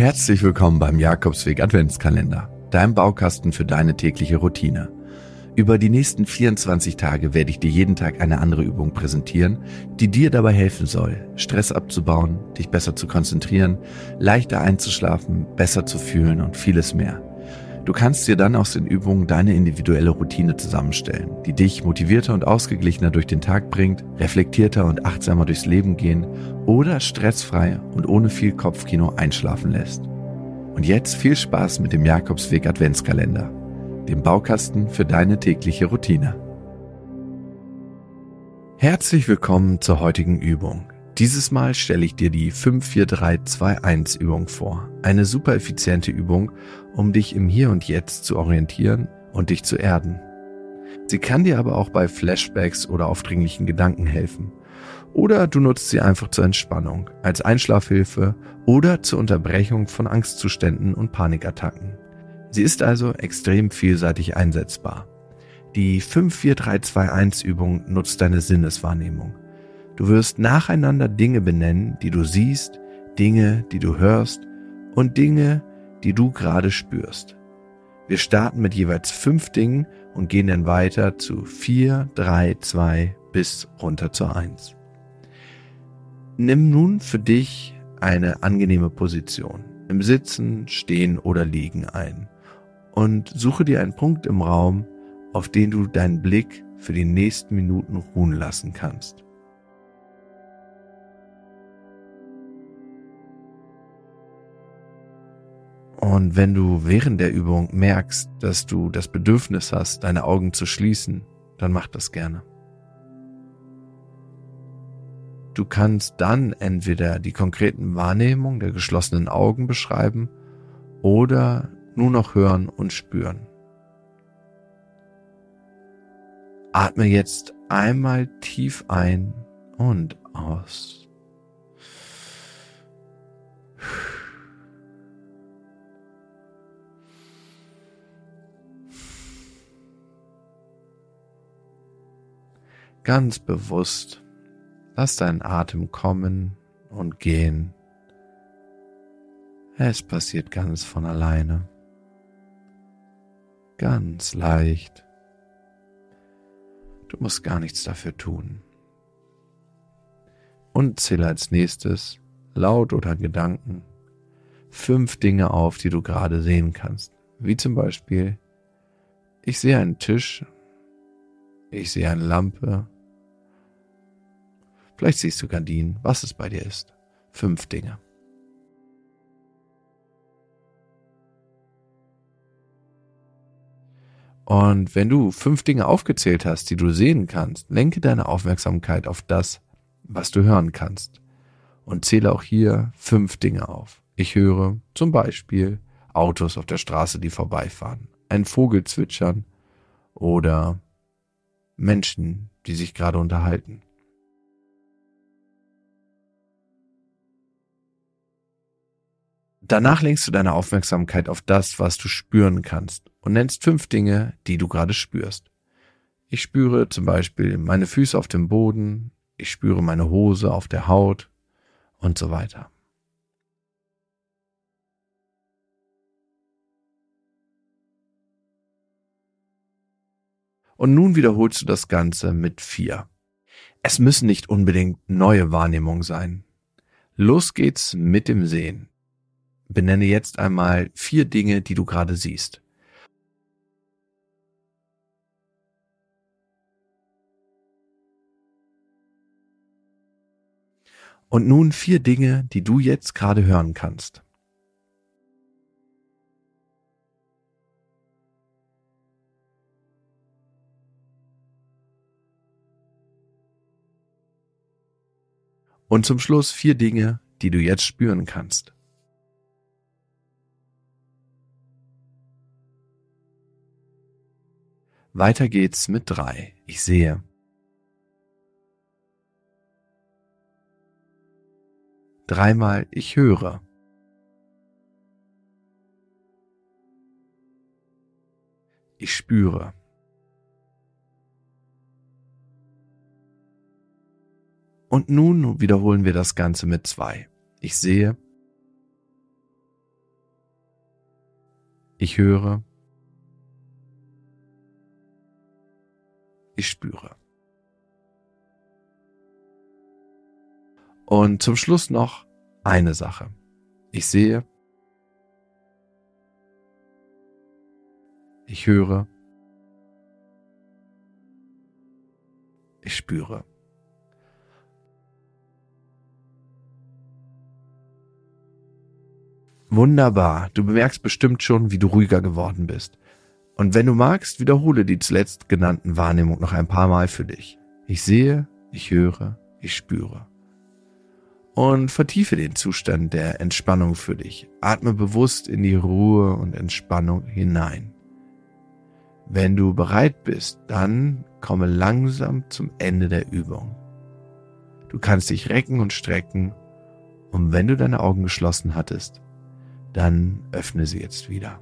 Herzlich willkommen beim Jakobsweg Adventskalender, deinem Baukasten für deine tägliche Routine. Über die nächsten 24 Tage werde ich dir jeden Tag eine andere Übung präsentieren, die dir dabei helfen soll, Stress abzubauen, dich besser zu konzentrieren, leichter einzuschlafen, besser zu fühlen und vieles mehr. Du kannst dir dann aus den Übungen deine individuelle Routine zusammenstellen, die dich motivierter und ausgeglichener durch den Tag bringt, reflektierter und achtsamer durchs Leben gehen oder stressfrei und ohne viel Kopfkino einschlafen lässt. Und jetzt viel Spaß mit dem Jakobsweg Adventskalender, dem Baukasten für deine tägliche Routine. Herzlich willkommen zur heutigen Übung. Dieses Mal stelle ich dir die 54321 Übung vor. Eine super effiziente Übung, um dich im Hier und Jetzt zu orientieren und dich zu erden. Sie kann dir aber auch bei Flashbacks oder aufdringlichen Gedanken helfen. Oder du nutzt sie einfach zur Entspannung, als Einschlafhilfe oder zur Unterbrechung von Angstzuständen und Panikattacken. Sie ist also extrem vielseitig einsetzbar. Die 54321 Übung nutzt deine Sinneswahrnehmung. Du wirst nacheinander Dinge benennen, die du siehst, Dinge, die du hörst und Dinge, die du gerade spürst. Wir starten mit jeweils fünf Dingen und gehen dann weiter zu vier, drei, zwei bis runter zur eins. Nimm nun für dich eine angenehme Position im Sitzen, Stehen oder Liegen ein und suche dir einen Punkt im Raum, auf den du deinen Blick für die nächsten Minuten ruhen lassen kannst. Und wenn du während der Übung merkst, dass du das Bedürfnis hast, deine Augen zu schließen, dann mach das gerne. Du kannst dann entweder die konkreten Wahrnehmungen der geschlossenen Augen beschreiben oder nur noch hören und spüren. Atme jetzt einmal tief ein und aus. Ganz bewusst. Lass deinen Atem kommen und gehen. Es passiert ganz von alleine. Ganz leicht. Du musst gar nichts dafür tun. Und zähle als nächstes, laut oder Gedanken, fünf Dinge auf, die du gerade sehen kannst. Wie zum Beispiel, ich sehe einen Tisch ich sehe eine Lampe. Vielleicht siehst du Gardinen, was es bei dir ist. Fünf Dinge. Und wenn du fünf Dinge aufgezählt hast, die du sehen kannst, lenke deine Aufmerksamkeit auf das, was du hören kannst. Und zähle auch hier fünf Dinge auf. Ich höre zum Beispiel Autos auf der Straße, die vorbeifahren, ein Vogel zwitschern oder Menschen, die sich gerade unterhalten. Danach lenkst du deine Aufmerksamkeit auf das, was du spüren kannst und nennst fünf Dinge, die du gerade spürst. Ich spüre zum Beispiel meine Füße auf dem Boden, ich spüre meine Hose auf der Haut und so weiter. Und nun wiederholst du das Ganze mit vier. Es müssen nicht unbedingt neue Wahrnehmungen sein. Los geht's mit dem Sehen. Benenne jetzt einmal vier Dinge, die du gerade siehst. Und nun vier Dinge, die du jetzt gerade hören kannst. Und zum Schluss vier Dinge, die du jetzt spüren kannst. Weiter geht's mit drei. Ich sehe. Dreimal ich höre. Ich spüre. Und nun wiederholen wir das Ganze mit zwei. Ich sehe, Ich höre. Ich spüre. Und zum Schluss noch eine Sache. Ich sehe. Ich höre. Ich spüre. Wunderbar. Du bemerkst bestimmt schon, wie du ruhiger geworden bist. Und wenn du magst, wiederhole die zuletzt genannten Wahrnehmungen noch ein paar Mal für dich. Ich sehe, ich höre, ich spüre. Und vertiefe den Zustand der Entspannung für dich. Atme bewusst in die Ruhe und Entspannung hinein. Wenn du bereit bist, dann komme langsam zum Ende der Übung. Du kannst dich recken und strecken und wenn du deine Augen geschlossen hattest, dann öffne sie jetzt wieder.